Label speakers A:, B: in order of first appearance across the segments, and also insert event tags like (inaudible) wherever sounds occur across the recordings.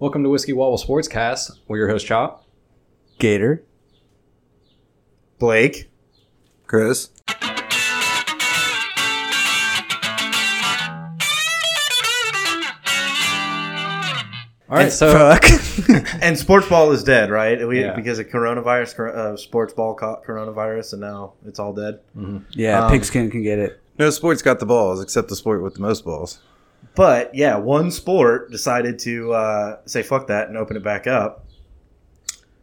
A: Welcome to Whiskey Wobble Sportscast. We're your host, Chop.
B: Gator.
C: Blake.
D: Chris.
A: All right,
B: And
A: so
B: fuck. (laughs)
C: And sports ball is dead, right? We,
A: Yeah.
C: Because of coronavirus, cor- uh, sports ball caught coronavirus, and now it's all dead.
B: yeah,
C: Um,
B: pigskin can get it.
D: No sport's got the balls, except the sport with the most balls.
C: But yeah, one sport decided to uh, say fuck that and open it back up.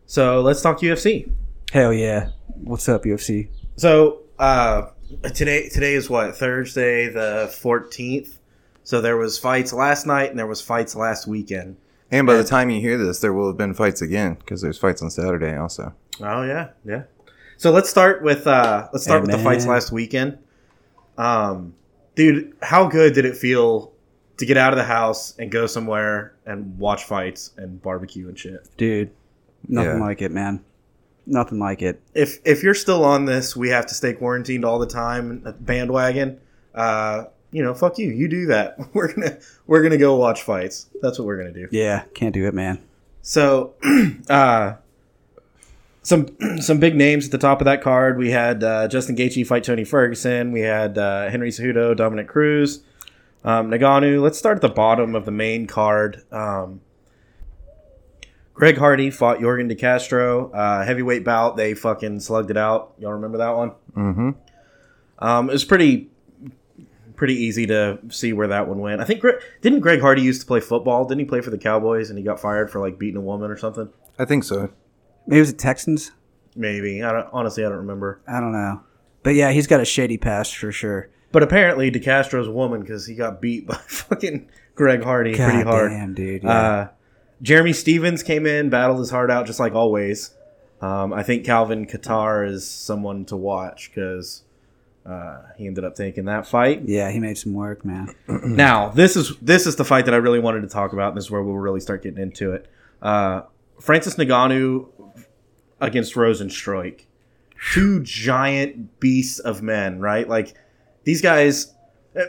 C: So let's talk UFC.
B: Hell yeah. What's up, UFC?
C: So uh, today, today is what Thursday the fourteenth. So there was fights last night and there was fights last weekend.
D: And by
C: Yeah.
D: the time you hear this, there will have been fights again because there's fights on Saturday also.
C: Oh yeah, yeah. So let's start with uh let's start
B: Hey,
C: with the fights last weekend. Um dude, how good did it feel to get out of the house and go somewhere and watch fights and barbecue and shit?
B: Dude, nothing
D: Yeah.
B: like it, man. Nothing like it.
C: If if you're still on this, we have to stay quarantined all the time bandwagon. Uh you know, fuck you. You do that. (laughs) We're gonna we're gonna go watch fights. That's what we're gonna do.
B: Yeah, can't do it, man.
C: So, (clears throat) uh, some (clears throat) some big names at the top of that card. We had uh, Justin Gaethje fight Tony Ferguson. We had uh, Henry Cejudo, Dominick Cruz, um, Ngannou. Let's start at the bottom of the main card. Um, Greg Hardy fought Yorgan De Castro. Uh, heavyweight bout. They fucking slugged it out. Y'all remember that one?
D: Mm-hmm.
C: Um, it was pretty pretty easy to see where that one went. I think Gre- didn't Greg Hardy used to play football? Didn't he play for the Cowboys and he got fired for like beating a woman or something?
D: I think so.
B: Maybe it was the Texans?
C: Maybe. I don't, honestly, I don't remember.
B: I don't know. But yeah, he's got a shady past for sure.
C: But apparently, DeCastro's a woman because he got beat by (laughs) fucking Greg Hardy
B: God
C: pretty hard.
B: damn, dude. Yeah.
C: Uh, Jeremy Stephens came in, battled his heart out just like always. Um, I think Calvin Kattar is someone to watch because uh, he ended up taking that fight.
B: yeah, he made some work, man. (clears throat)
C: now this is this is the fight that I really wanted to talk about. And this is where we'll really start getting into it. Uh, Francis Ngannou against Rozenstruik, two giant beasts of men, right? Like these guys.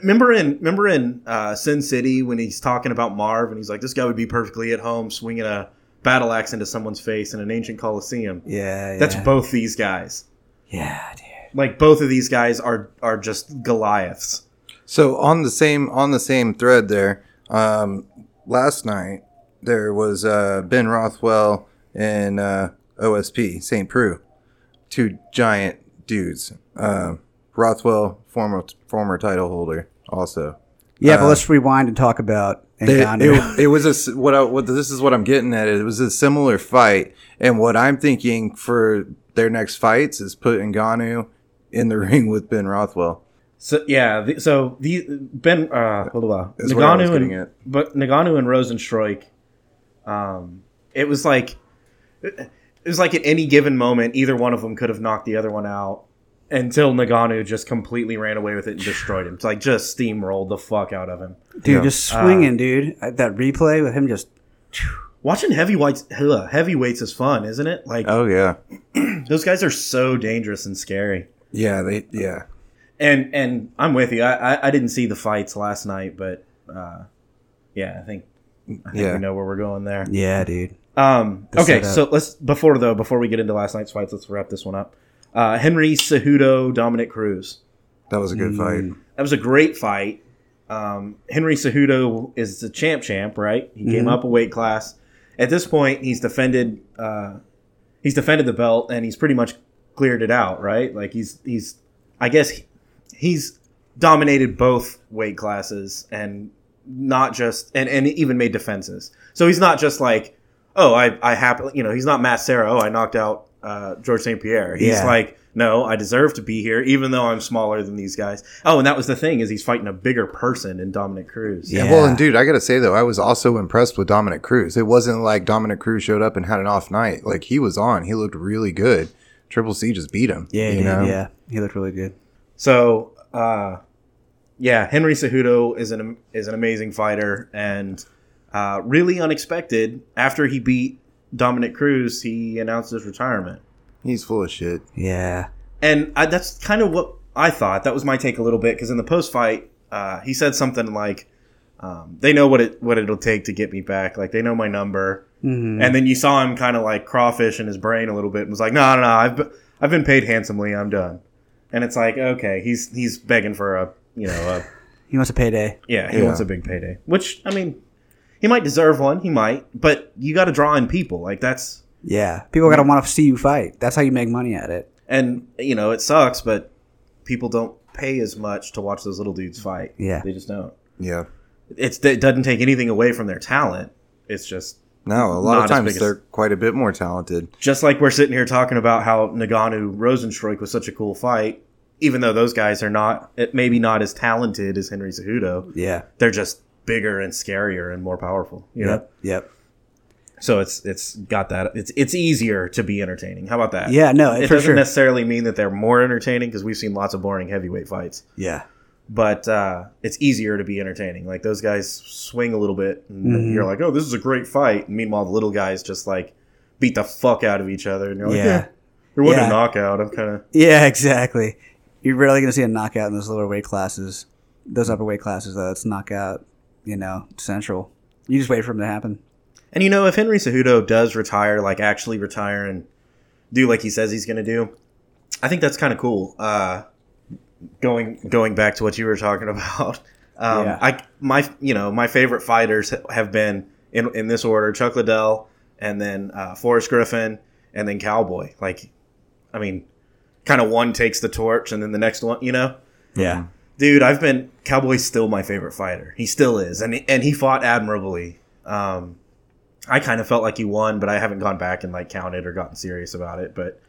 C: Remember in remember in uh, Sin City when he's talking about Marv and he's like, this guy would be perfectly at home swinging a battle axe into someone's face in an ancient coliseum.
B: Yeah, yeah.
C: That's both these guys.
B: Yeah, dude.
C: Like both of these guys are are just Goliaths.
D: So on the same on the same thread there, um, last night there was uh, Ben Rothwell and uh, OSP St. Preux, two giant dudes. Um Rothwell, former former title holder, also.
B: Yeah, but
D: Uh,
B: let's rewind and talk about
D: They- it, it was a s- what I, what this is what I'm getting at. It was a similar fight, and what I'm thinking for their next fights is put Ngannou in the (laughs) ring with Ben Rothwell.
C: So yeah, the, so the Ben uh, hold on,
D: That's what I was Ngannou
C: and
D: at.
C: but Ngannou and Rozenstruik, um, it was like it was like at any given moment, either one of them could have knocked the other one out until Ngannou just completely ran away with it and destroyed him. It's like just steamrolled the fuck out of him.
B: dude,
D: Yeah.
B: just swinging, dude. Uh, That replay with him just.
C: Watching heavyweights heavyweights is fun, isn't it? Like
D: Oh yeah, (clears throat)
C: those guys are so dangerous and scary.
D: yeah, they yeah.
C: And and I'm with you. I I, I didn't see the fights last night, but uh, yeah, I think I think
D: Yeah.
C: we know where we're going there.
B: Yeah, dude.
C: Um,
B: The
C: okay,
B: setup.
C: so let's before though before we get into last night's fights, let's wrap this one up. Uh, Henry Cejudo, Dominick Cruz.
D: That was a good fight.
C: That was a great fight. Um, Henry Cejudo is the champ, champ, right? He came
B: Mhm.
C: up a weight class. At this point, he's defended. Uh, he's defended the belt, and he's pretty much cleared it out, right? Like he's he's. I guess he- he's dominated both weight classes, and not just and and even made defenses. So he's not just like, oh, I I happily, you know, he's not Matt Serra. Oh, I knocked out uh, George St. Pierre. He's
B: Yeah.
C: like, no, I deserve to be here, even though I'm smaller than these guys. Oh, and that was the thing is he's fighting a bigger person in Dominick Cruz.
D: Yeah.
B: Yeah.
D: Well, and dude, I gotta say though, I was also impressed with Dominick Cruz. It wasn't like Dominick Cruz showed up and had an off night. Like he was on. He looked really good. Triple C just beat him.
B: Yeah,
D: you know?
B: yeah. He looked really good.
C: So, uh, yeah, Henry Cejudo is an is an amazing fighter and uh, really unexpected. After he beat Dominick Cruz, he announced his retirement.
D: He's full of shit.
B: Yeah.
C: and I, that's kind of what I thought. That was my take a little bit because in the post fight, uh, he said something like, Um, they know what it what it'll take to get me back. Like they know my number.
B: Mhm.
C: And then you saw him kind of like crawfish in his brain a little bit and was like, no, no, no, I've be- I've been paid handsomely. I'm done. And it's like, okay, he's he's begging for a you know a (laughs)
B: he wants a payday.
C: yeah he
D: Yeah.
C: wants a big payday. Which I mean, he might deserve one. He might, but you got to draw in people. Like that's
B: Yeah, people gotta want to see you fight. That's how you make money at it.
C: and you know it sucks, but people don't pay as much to watch those little dudes fight.
B: Yeah.
C: they just don't.
D: Yeah.
C: It's it doesn't take anything away from their talent. It's just
D: No, a lot of times
C: as-
D: they're quite a bit more talented.
C: just like we're sitting here talking about how Ngannou Rozenstruik was such a cool fight, even though those guys are not eh, maybe not as talented as Henry Cejudo,
B: Yeah.
C: they're just bigger and scarier and more powerful. You know?
B: Yep. Yep.
C: So it's it's got that it's it's easier to be entertaining. How about that?
B: Yeah. No,
C: It doesn't
B: sure.
C: necessarily mean that they're more entertaining because we've seen lots of boring heavyweight fights.
B: yeah.
C: But uh, it's easier to be entertaining. Like those guys swing a little bit, and
B: Mhm.
C: you're like, "Oh, this is a great fight." And meanwhile, the little guys just like beat the fuck out of each other, and you're like,
B: Yeah.
C: "Yeah, there wasn't
B: Yeah.
C: a knockout." I'm kind of (laughs)
B: Yeah. Exactly. You're rarely gonna see a knockout in those lower weight classes. Those upper weight classes, though, it's knockout. You know, central. You just wait for them to happen.
C: And you know, if Henry Cejudo does retire, like actually retire and do like he says he's going to do, I think that's kind of cool. Uh, going going back to what you were talking (laughs) about, um,
B: Yeah.
C: I my you know my favorite fighters have been in in this order: Chuck Liddell, and then uh, Forrest Griffin, and then Cowboy. Like, I mean, kind of one takes the torch, and then the next one, you know.
B: Yeah.
C: Dude, I've been Cowboy's still my favorite fighter. He still is, and and he fought admirably. Um, I kind of felt like he won, but I haven't gone back and like counted or gotten serious about it. But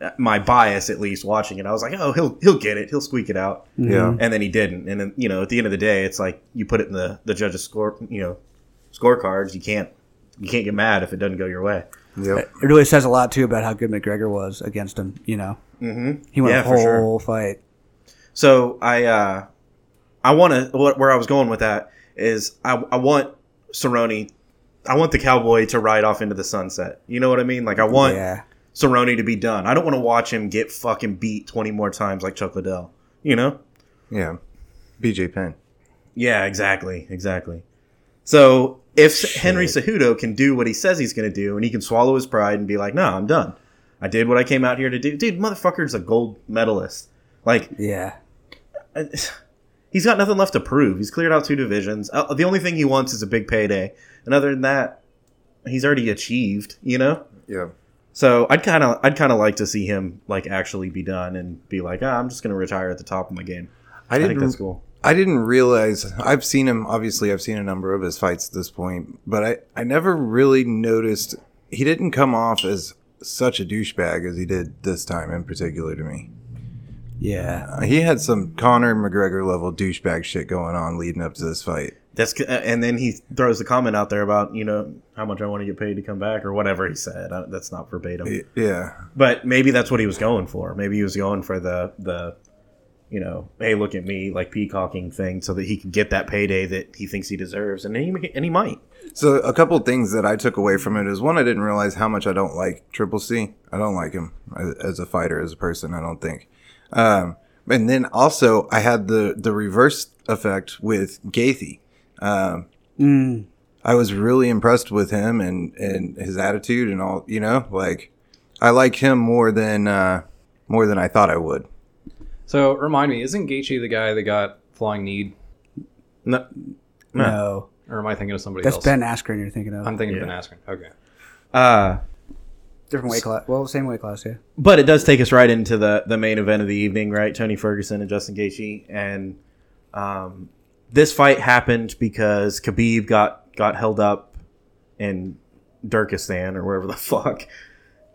C: uh, my bias, at least watching it, I was like, oh, he'll he'll get it, he'll squeak it out,
D: Yeah.
C: and then he didn't. And then you know, at the end of the day, it's like you put it in the the judges' score, you know, scorecards. You can't you can't get mad if it doesn't go your way.
D: Yep.
B: It really says a lot too about how good McGregor was against him. You know,
C: Mm-hmm.
B: he won
C: Yeah,
B: a
C: for sure.
B: whole fight.
C: So I uh, I want to where I was going with that is I, I want Cerrone, I want the cowboy to ride off into the sunset. You know what I mean? Like I want
B: yeah.
C: Cerrone to be done. I don't want to watch him get fucking beat twenty more times like Chuck Liddell. You know?
D: Yeah. BJ Penn.
C: Yeah, exactly, exactly. So if Henry Cejudo can do what he says he's going to do, and he can swallow his pride and be like, "No, I'm done. I did what I came out here to do." Dude, motherfucker's a gold medalist. Like
B: Yeah. (sighs)
C: he's got nothing left to prove. He's cleared out two divisions. Uh, the only thing he wants is a big payday, and other than that, he's already achieved. You know.
D: Yeah.
C: So I'd kind of, I'd kind of like to see him like actually be done and be like, ah, I'm just going to retire at the top of my game.
D: I
C: I,
D: didn't
C: think that's cool.
D: I didn't realize I've seen him obviously I've seen a number of his fights at this point, but I, I never really noticed he didn't come off as such a douchebag as he did this time in particular to me.
B: Yeah.
D: Uh, he had some Conor McGregor level douchebag shit going on leading up to this fight.
C: That's uh, and then he throws the comment out there about you know how much I want to get paid to come back or whatever he said. Uh, that's not verbatim,
D: Yeah.
C: but maybe that's what he was going for. Maybe he was going for the the you know, hey, look at me, like peacocking thing, so that he can get that payday that he thinks he deserves, and he and he might.
D: So a couple things that I took away from it is one, I didn't realize how much I don't like Triple C. I don't like him as a fighter, as a person. I don't think. Um, and then also I had the the reverse effect with Gaethje. Um,
B: Mm.
D: I was really impressed with him and and his attitude and all. You know, like I like him more than uh, more than I thought I would.
A: So remind me, isn't Gaethje the guy that got flying need,
C: No,
B: No.
A: or am I thinking of somebody else?
B: That's
A: else?
B: Ben Askren you're thinking of.
A: I'm thinking
C: Yeah.
A: of Ben Askren. Okay.
C: uh,
B: Different weight class. Well, same weight class, yeah.
C: but it does take us right into the the main event of the evening, right? Tony Ferguson and Justin Gaethje, and um, this fight happened because Khabib got got held up in Turkestan or wherever the (laughs) fuck,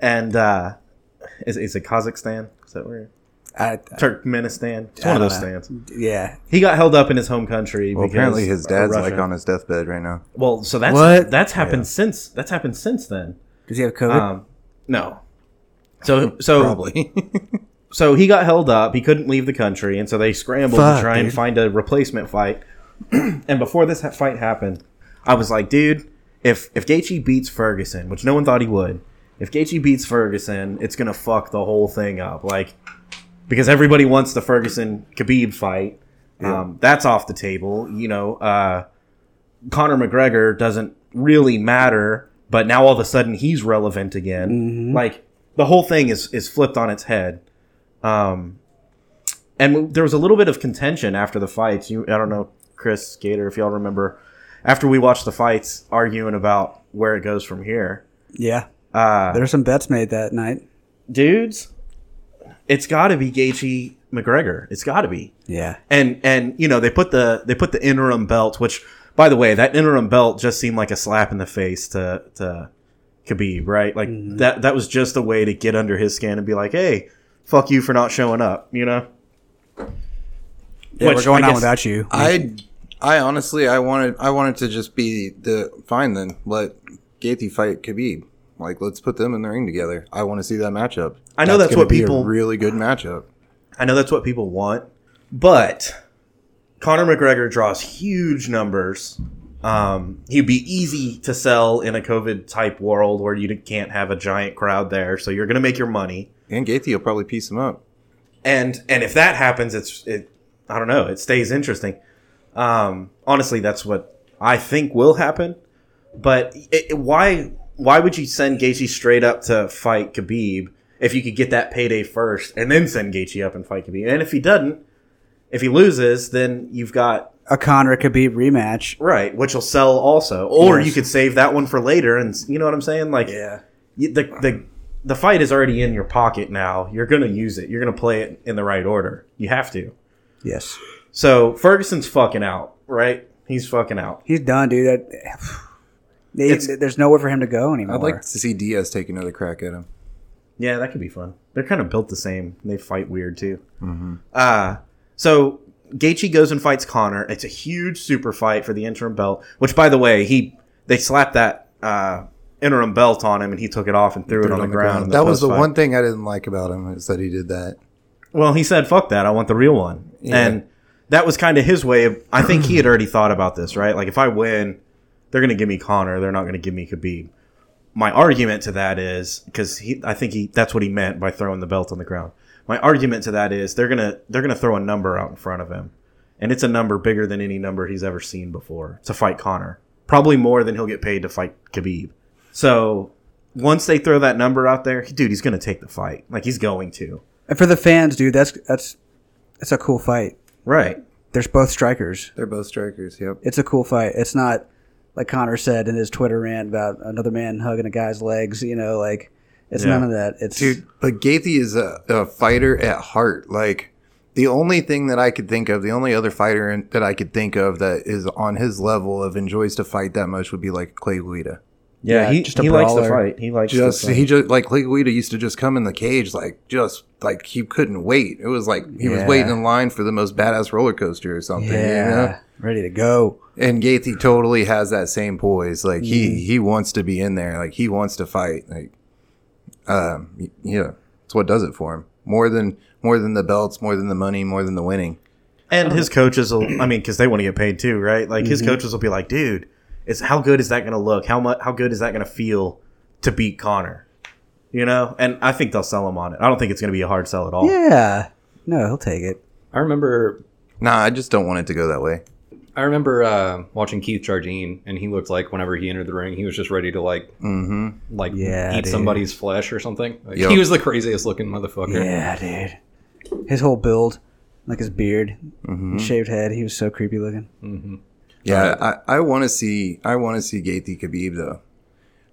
C: and uh, is is it Kazakhstan? Is that where
B: I,
C: Turkmenistan? It's
B: I
C: one of those
B: know.
C: stands.
B: yeah.
C: He got held up in his home country.
D: Well,
C: because
D: apparently his dad's
C: Russia-
D: like on his deathbed right now.
C: Well, so that's
B: What?
C: that's happened since that's happened since then.
B: Does he have COVID?
C: Um, no. So so
D: Probably. (laughs)
C: so he got held up. He couldn't leave the country, and so they scrambled
B: Fuck,
C: to try and find a replacement fight. (clears throat) and before this ha- fight happened, I was like, dude, if if Gaethje beats Ferguson, which no one thought he would, if Gaethje beats Ferguson, it's gonna fuck the whole thing up. Like because everybody wants the Ferguson Khabib fight. Um, that's off the table. You know, uh, Conor McGregor doesn't really matter, but now all of a sudden he's relevant again. Like the whole thing is is flipped on its head. Um, and there was a little bit of contention after the fights. You, I don't know, Chris Gator, if y'all remember, after we watched the fights, arguing about where it goes from here.
B: Yeah,
C: Uh,
B: there were some bets made that night.
C: dudes, it's got to be Gaethje McGregor. It's got to be.
B: Yeah,
C: and and you know they put the they put the interim belt, which by the way, that interim belt just seemed like a slap in the face to to Khabib, right? Like mm-hmm. that that was just a way to get under his skin and be like, hey, fuck you for not showing up, you know.
B: yeah
C: Which
B: we're going
C: I
B: on without you.
D: I, I honestly, I wanted, I wanted to just be the fine. Then let Gaethje fight Khabib. Like, let's put them in the ring together. I want to see that matchup.
C: I know that's
D: gonna
C: what
D: be a
C: people-
D: really good matchup.
C: I know that's what people want, but Conor McGregor draws huge numbers. Um, he'd be easy to sell in a COVID type world where you can't have a giant crowd there, so you're going to make your money.
D: And Gaethje will probably piece him up.
C: and and if that happens it's it i don't know it stays interesting um honestly that's what i think will happen but it, it- why why would you send Gaethje straight up to fight Khabib if you could get that payday first and then send Gaethje up and fight Khabib and if he doesn't if he loses then you've got
B: a Conor Khabib rematch.
C: right which will sell also or
B: Yes.
C: you could save that one for later and you know what i'm saying like
B: Yeah,
C: you- the the the fight is already in your pocket now. You're gonna use it. You're gonna play it in the right order. You have to.
B: yes,
C: So Ferguson's fucking out, right? He's fucking out.
B: he's done, dude. That, (sighs) They-
C: It's-
B: there's nowhere for him to go anymore.
D: I'd like to see Diaz take another crack at him.
C: Yeah, that could be fun. They're kind of built the same. They fight weird too. Uh so Gaethje goes and fights Conor. It's a huge super fight for the interim belt. Which, by the way, he they slapped that uh, interim belt on him and he took it off and threw, it on, the ground. in
D: that was the one thing I didn't like about him is that he did that.
C: Well, he said, "Fuck that! I want the real one."
D: Yeah.
C: And that was kind of his way of. I think he had (clears throat) already thought about this, right? Like, if I win, they're going to give me Conor. They're not going to give me Khabib. My argument to that is because he, I think he, that's what he meant by throwing the belt on the ground. My argument to that is they're gonna they're gonna throw a number out in front of him, and it's a number bigger than any number he's ever seen before to fight Conor. Probably more than he'll get paid to fight Khabib. So once they throw that number out there, dude, he's gonna take the fight. Like he's going to.
B: and for the fans, dude, that's that's that's a cool fight.
C: Right.
B: There's both strikers.
D: They're both strikers. Yep.
B: It's a cool fight. It's not like Conor said in his Twitter rant about another man hugging a guy's legs. You know, like it's
C: Yeah.
B: none of that. It's
D: Dude, but Gaethje is a, a fighter at heart. Like the only thing that I could think of, the only other fighter in, that I could think of that is on his level of enjoys to fight that much would be like Clay Guida.
C: Yeah,
B: Yeah,
C: he,
B: just a
C: he likes to fight. He likes
D: Just
C: to fight.
D: he just like Clay Guida used to just come in the cage like just like he couldn't wait. It was like he was waiting in line for the most badass roller coaster or something.
B: yeah,
D: You know?
B: ready to go.
D: And Gaethje totally has that same poise. Like he mm. he wants to be in there. Like he wants to fight. Like um yeah, it's what does it for him. More than more than the belts, more than the money, more than the winning.
C: and his coaches will. I mean, because they want to get paid too, right? Like his coaches will be like, "Dude, is how good is that going to look? How much? How good is that going to feel to beat Conor?" You know, and I think they'll sell him on it. I don't think it's going to be a hard sell at all.
B: Yeah, no, he'll take it.
A: I remember
D: Nah, I just don't want it to go that way.
A: I remember uh, watching Keith Jardine, and he looked like whenever he entered the ring, he was just ready to like,
D: Mm-hmm.
A: like
B: Yeah,
A: eat
B: dude.
A: somebody's flesh or something. Like,
D: Yup.
A: He was the craziest looking motherfucker.
B: Yeah, dude. His whole build, like his beard,
D: Mm-hmm.
B: shaved head, he was so creepy looking.
D: Yeah, I, I want to see I want to see Gaethje Khabib though,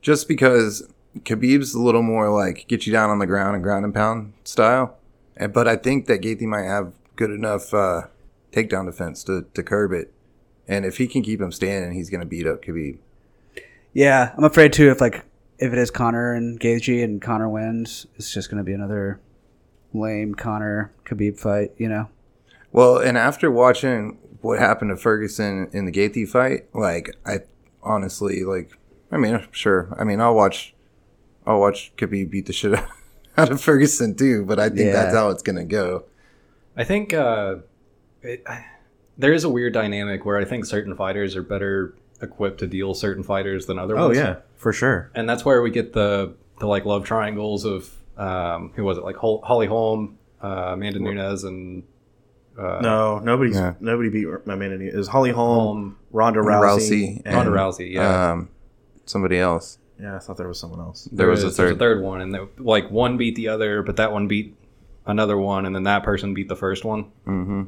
D: just because Khabib's a little more like get you down on the ground and ground and pound style, and, but I think that Gaethje might have good enough uh, takedown defense to, to curb it, and if he can keep him standing, he's gonna beat up Khabib.
B: Yeah, I'm afraid too. If like if it is Conor and Gaethje and Conor wins, it's just gonna be another lame Conor Khabib fight. You know?
D: Well, and after watching what happened to Ferguson in the Gaethje fight, like I honestly like, I mean, sure, I mean, I'll watch, I'll watch Khabib beat the shit (laughs) out of Ferguson too, but I think
B: Yeah.
D: that's how it's gonna go.
A: I think uh, it, I, there is a weird dynamic where I think certain fighters are better equipped to deal certain fighters than other
C: Oh yeah, for sure.
A: and that's where we get the the like love triangles of um, who was it like Hol- Holly Holm, uh, Amanda Nunes, and Uh,
C: No, nobody's
D: Yeah.
C: nobody beat Amanda. It was Holly Holm,
A: Um,
C: Ronda Rousey,
D: Rousey
C: and-
A: Ronda Rousey, yeah.
D: Um, somebody else.
C: Yeah, I thought there was someone else.
D: There was a
A: is- there's
D: third.
A: one, and they, like one beat the other, but that one beat another one, and then that person beat the first one.
D: hmm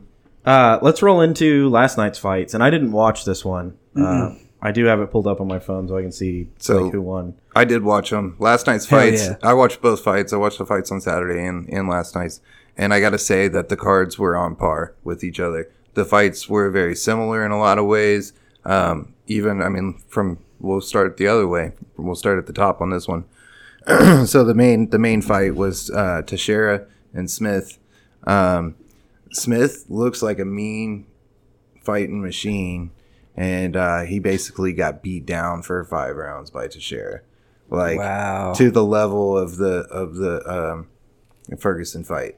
C: Uh, let's roll into last night's fights, and I didn't watch this one. Uh, I do have it pulled up on my phone so I can see
D: So-
C: like, who won.
D: I did watch them. Last night's
B: Hell
D: fights.
B: yeah.
D: I watched both fights. I watched the fights on Saturday and, and last night's. And I got to say that the cards were on par with each other. The fights were very similar in a lot of ways. Um, even, I mean, from we'll start the other way. We'll start at the top on this one. (clears throat) so the main the main fight was uh, Teixeira and Smith. Um, Smith looks like a mean fighting machine, and uh, he basically got beat down for five rounds by Teixeira, like
B: wow.
D: to the level of the of the um, Ferguson fight,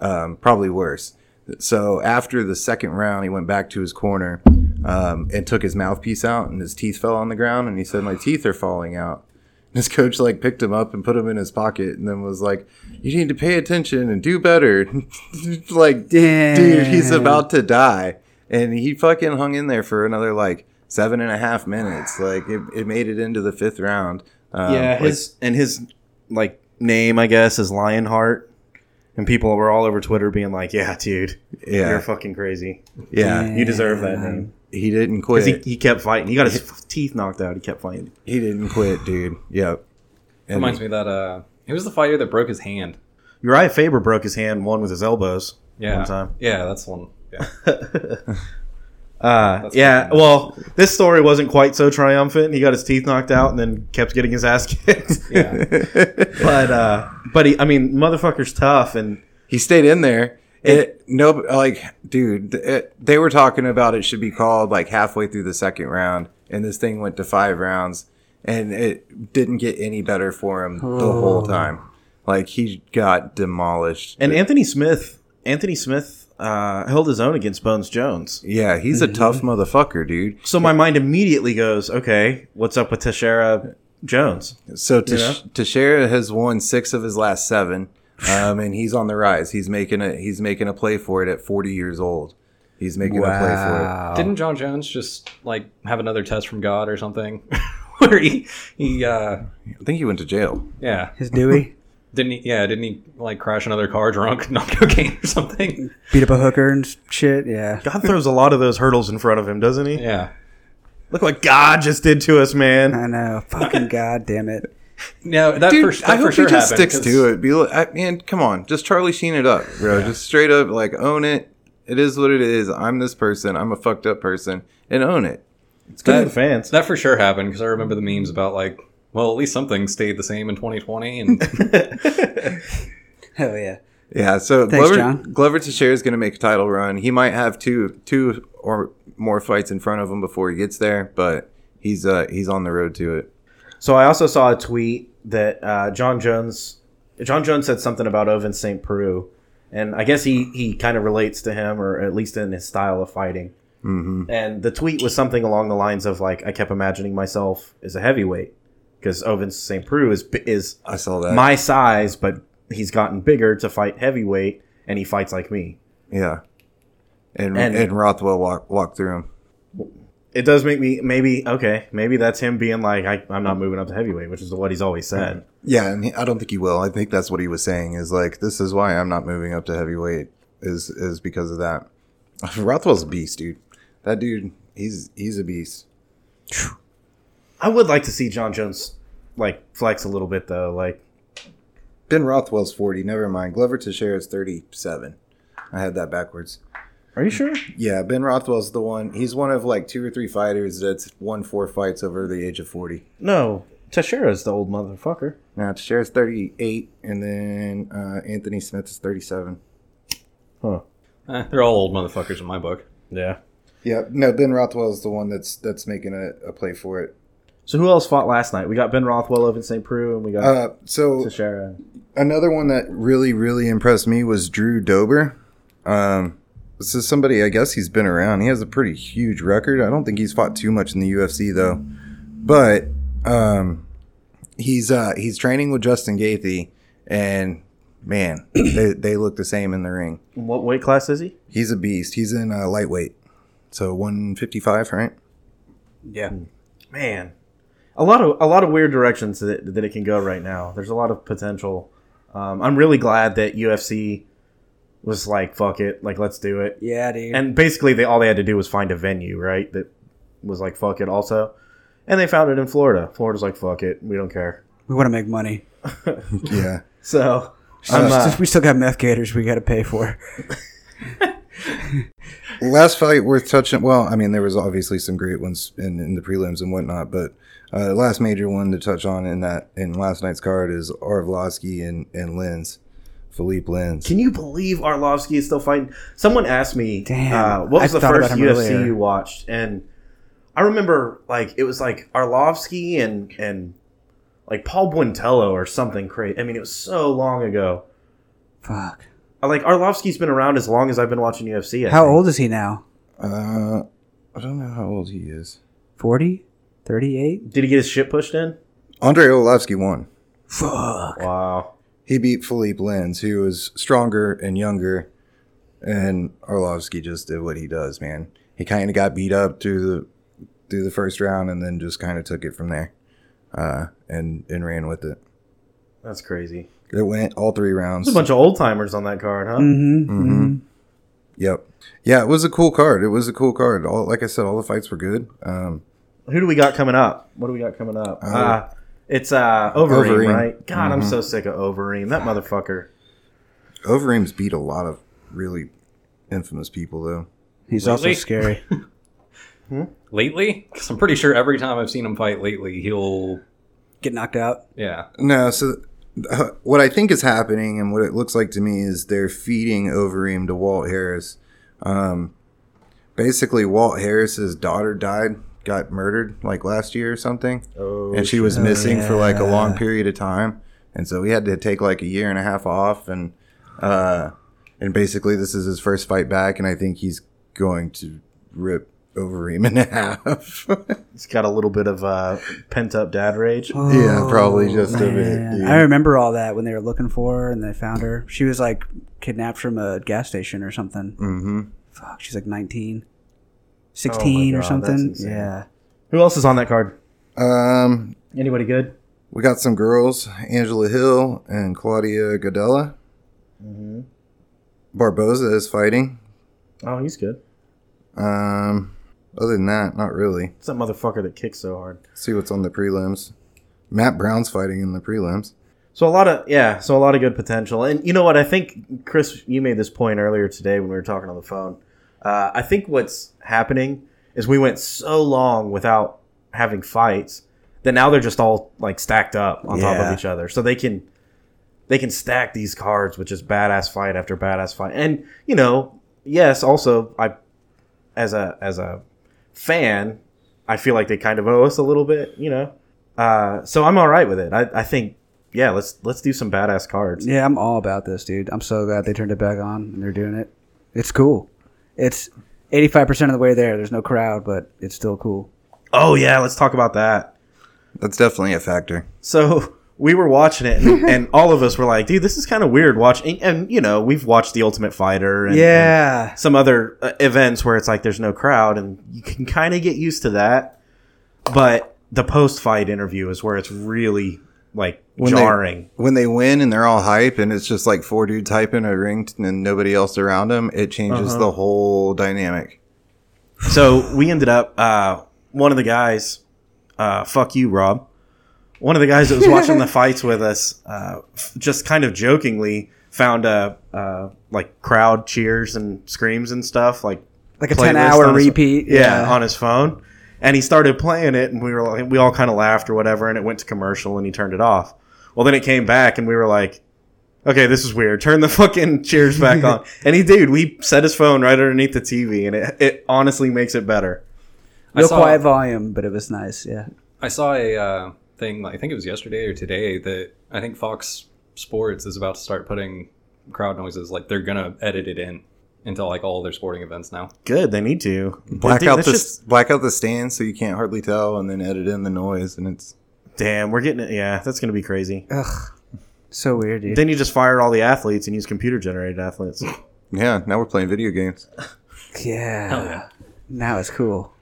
D: um, probably worse. So after the second round, he went back to his corner um, and took his mouthpiece out, and his teeth fell on the ground, and he said, "My teeth are falling out." His coach like picked him up and put him in his pocket, and then was like, "You need to pay attention and do better." (laughs) like, dude, he's about to die, and he fucking hung in there for another like seven and a half minutes. Like, it, it made it into the fifth round. Um,
C: yeah,
D: like,
C: his and his like name, I guess, is Lionheart, and people were all over Twitter being like, "Yeah, dude,
D: yeah,
C: you're fucking crazy.
D: yeah.
C: You deserve that name."
D: He didn't quit.
C: he, he kept fighting. He got his teeth knocked out. He kept fighting.
D: He didn't quit, dude. Yep. And-
A: Reminds me that uh, he was the fighter that broke his hand.
C: Urijah Faber broke his hand, one with his elbows.
A: Yeah,
C: One time.
A: yeah, that's one. Yeah, (laughs) (laughs)
C: Uh,
A: That's
C: yeah,
A: fucking
C: well, this story wasn't quite so triumphant. He got his teeth knocked out and then kept getting his ass kicked.
A: yeah. (laughs)
C: but uh, but he, I mean, motherfucker's tough, and
D: he stayed in there. It no, like, dude, it, they were talking about it should be called like halfway through the second round, and this thing went to five rounds, and it didn't get any better for him the whole time. Like he got demolished.
C: and Anthony Smith, Anthony Smith uh, held his own against Bones Jones.
D: yeah, he's a tough motherfucker, dude.
C: So my mind immediately goes, okay, what's up with Teixeira Jones?
D: So Tesh-
C: Yeah.
D: Teixeira has won six of his last seven, um, and he's on the rise. He's making a he's making a play for it at forty years old. He's making a play for it.
B: Wow.
A: Didn't Jon Jones just like have another test from God or something, (laughs) where he he uh
D: I think he went to jail.
A: yeah
B: His Dewey (laughs)
A: didn't he yeah didn't he like crash another car drunk (laughs) not cocaine or something
B: beat up a hooker and shit. Yeah.
C: God throws a lot of those hurdles in front of him, doesn't he?
A: yeah
C: Look what God just did to us, man.
B: I know. Fucking god damn it.
A: No that
D: Dude,
A: for, that
D: I
A: for
D: hope
A: sure
D: he just
A: happened,
D: sticks
A: 'cause-
D: to it. Be like, I, man, come on, just Charlie Sheen it up, bro. Just straight up, like own it. It is what it is. I'm this person. I'm a fucked up person, and own it.
C: It's good
A: That-
C: for the fans.
A: that for sure happened because I remember the memes about like well at least something stayed the same in 2020 and (laughs)
B: Hell yeah.
D: Yeah. So
B: Thanks,
D: Glover
B: John.
D: Glover Teixeira is going to make a title run. He might have two two or more fights in front of him before he gets there, but he's uh he's on the road to it.
C: So I also saw a tweet that uh, Jon Jones, Jon Jones said something about Ovince St. Preux, and I guess he he kind of relates to him, or at least in his style of fighting.
D: hmm
C: And the tweet was something along the lines of like, I kept imagining myself as a heavyweight because Ovince St. Preux is is
D: I saw that.
C: my size, but he's gotten bigger to fight heavyweight, and he fights like me.
D: yeah. And,
C: And-
D: and Rothwell walk walk through him.
C: It does make me maybe okay, maybe that's him being like, I, I'm not moving up to heavyweight, which is what he's always said.
D: Yeah, and he, I don't think he will. I think that's what he was saying. Is like this is why I'm not moving up to heavyweight. Is is because of that. (laughs) Rothwell's a beast, dude. That dude, he's he's a beast.
C: I would like to see Jon Jones like flex a little bit though, like.
D: Ben Rothwell's forty. Never mind. Glover Teixeira is thirty-seven. I had that backwards.
C: Are you sure?
D: Yeah, Ben Rothwell's the one. He's one of like two or three fighters that's won four fights over the age of forty.
C: No, Teixeira's the old motherfucker.
D: Now Teixeira's thirty-eight, and then uh, Anthony Smith is thirty-seven.
C: Huh.
A: eh, they're all old motherfuckers in my book
C: Yeah.
D: Yeah, no, Ben Rothwell's the one that's that's making a, a play for it.
C: So who else fought last night? We got Ben Rothwell Ovince St. Preux, and we got
D: Uh, so
C: Teixeira.
D: another one that really really impressed me was Drew Dober. Um, this is somebody I guess he's been around. He has a pretty huge record. I don't think he's fought too much in the UFC though, but um, he's uh, he's training with Justin Gaethje, and man, (clears throat) they they look the same in the ring.
C: What weight class is he?
D: He's a beast. He's in uh, lightweight, so 155, right?
B: Yeah.
C: Man, a lot of a lot of weird directions that, that it can go right now. There's a lot of potential. Um, I'm really glad that UFC was like, "Fuck it, like let's do it."
B: Yeah, dude.
C: And basically, they all they had to do was find a venue, right? That was like, "Fuck it," also, and they found it in Florida. Florida's like, "Fuck it, we don't care." (laughs)
B: we want to make money.
D: Yeah.
C: So I'm, uh,
B: we still got meth gators we got to pay for. (laughs)
D: Last fight worth touching. Well, I mean, there was obviously some great ones in, in the prelims and whatnot, but uh, last major one to touch on in that in last night's card is Arlovsky and and Lins, Philippe Lins.
C: Can you believe Arlovsky is still fighting? Someone asked me,
B: Damn,
C: uh, what was
B: I
C: the first UFC
B: earlier.
C: you watched? And I remember, like, it was like Arlovsky and and like Paul Buentello or something crazy. I mean, it was so long ago.
B: Fuck.
C: Like Arlovsky's been around as long as I've been watching UFC. I
B: How
C: think.
B: old is he now?
D: Uh, I don't know how old he is.
B: 40? 38?
C: Did he get his shit pushed in?
D: Andrei Arlovsky won.
B: Fuck.
C: Wow.
D: He beat Philippe Lins, who was stronger and younger, and Arlovsky just did what he does, man. He kind of got beat up through the through the first round, and then just kind of took it from there, uh, and and ran with it.
C: That's crazy.
D: It went all three rounds.
C: There's a bunch of old timers on that card, huh?
B: Mm-hmm.
D: hmm Yep. Yeah, it was a cool card. It was a cool card. All like I said, all the fights were good. Um,
C: Who do we got coming up? What do we got coming up?
D: Uh,
C: Uh, it's uh, Overeem,
D: Overeem.
C: right? God, I'm
D: Mhm.
C: so sick of Overeem. That motherfucker.
D: Overeem's beat a lot of really infamous people, though.
B: He's also (laughs)
A: Lately?
B: scary.
A: Lately, because I'm pretty sure every time I've seen him fight lately, he'll
B: Get knocked out.
A: yeah.
D: No, so uh, what I think is happening and what it looks like to me is they're feeding Overeem to Walt Harris. Um, basically, Walt Harris's daughter died, got murdered like last year or something,
C: Oh,
D: and she was
B: shit.
D: missing for like a long period of time, and so he had to take like a year and a half off, and uh, and basically this is his first fight back, and I think he's going to rip over him in (laughs) half.
C: He's got a little bit of uh, pent up dad rage.
D: Yeah, probably just a bit,
B: man.
D: dude.
B: I remember all that when they were looking for her and they found her. She was like kidnapped from a gas station or something.
D: mm-hmm.
B: Fuck, she's like 19. 16 or
C: Oh God,
B: something. Yeah.
C: Who else is on that card?
D: Um,
C: Anybody good?
D: We got some girls, Angela Hill and Claudia Gadelha.
C: Mm-hmm.
D: Barboza is fighting.
C: Oh, he's good.
D: Um, other than that, not really.
C: It's that motherfucker that kicks so hard.
D: see what's on the prelims. Matt Brown's fighting in the prelims.
C: So a lot of yeah, so a lot of good potential. And you know what? I think Chris, you made this point earlier today when we were talking on the phone. Uh, I think what's happening is we went so long without having fights that now they're just all like stacked up on top of each other, so they can they can stack these cards with just badass fight after badass fight. And you know, yes, also I as a as a fan, I feel like they kind of owe us a little bit. You know, uh, so I'm all right with it. I, I think yeah, let's let's do some badass cards.
B: Yeah, I'm all about this, dude. I'm so glad they turned it back on and they're doing it. It's cool. It's 85% of the way there. There's no crowd, but it's still cool.
C: Oh yeah, let's talk about that.
D: That's definitely a factor.
C: So we were watching it, and, (laughs) and all of us were like, "Dude, this is kind of weird." Watching, and, you know, we've watched The Ultimate Fighter, and,
B: yeah.
C: and some other uh, events where it's like there's no crowd, and you can kind of get used to that. But the post-fight interview is where it's really like
D: When they-
C: jarring.
D: When they win and they're all hype and it's just like four dudes hyping a ring and nobody else around them, it changes
C: Uh-huh.
D: the whole dynamic.
C: So we ended up uh, one of the guys. Uh, fuck you, Rob. One of the guys that was watching the (laughs) fights with us, uh, f- just kind of jokingly, found a uh, like crowd cheers and screams and stuff, like
B: Like a 10 hour
C: on his-
B: repeat.
C: yeah, on his phone. And he started playing it, and we were like, we all kind of laughed or whatever, and it went to commercial, and he turned it off. Well, then it came back, and we were like, okay, this is weird. Turn the fucking cheers back on. (laughs) And he did. We set his phone right underneath the TV, and it, it honestly makes it better.
A: I
B: Real
A: saw,
B: quiet volume, but it was nice. Yeah.
A: I saw a uh, thing. I think it was yesterday or today that I think Fox Sports is about to start putting crowd noises. Like they're gonna edit it in into like all their sporting events now.
C: Good, they need to.
D: Black
C: Dude,
D: out the
C: just-
D: black out the stands so you can't hardly tell, and then edit in the noise, and it's
C: damn, we're getting it. Yeah, that's gonna be crazy.
B: Ugh. So weird, dude.
C: Then you just fire all the athletes and use computer generated athletes.
D: Yeah, now we're playing video games.
B: yeah.
A: Hell yeah.
B: Now it's cool.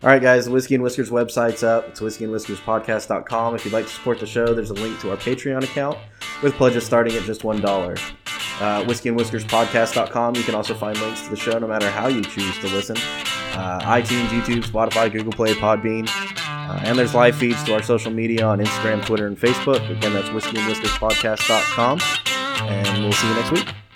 C: All right, guys, the Whiskey and Whiskers website's up. It's whiskeyandwhiskerspodcast.com. If you'd like to support the show, there's a link to our Patreon account with pledges starting at just $1. Uh, whiskeyandwhiskerspodcast.com. You can also find links to the show no matter how you choose to listen. Uh, iTunes, YouTube, Spotify, Google Play, Podbean. Uh, and there's live feeds to our social media on Instagram, Twitter, and Facebook. Again, that's whiskeyandwhiskerspodcast.com. And we'll see you next week.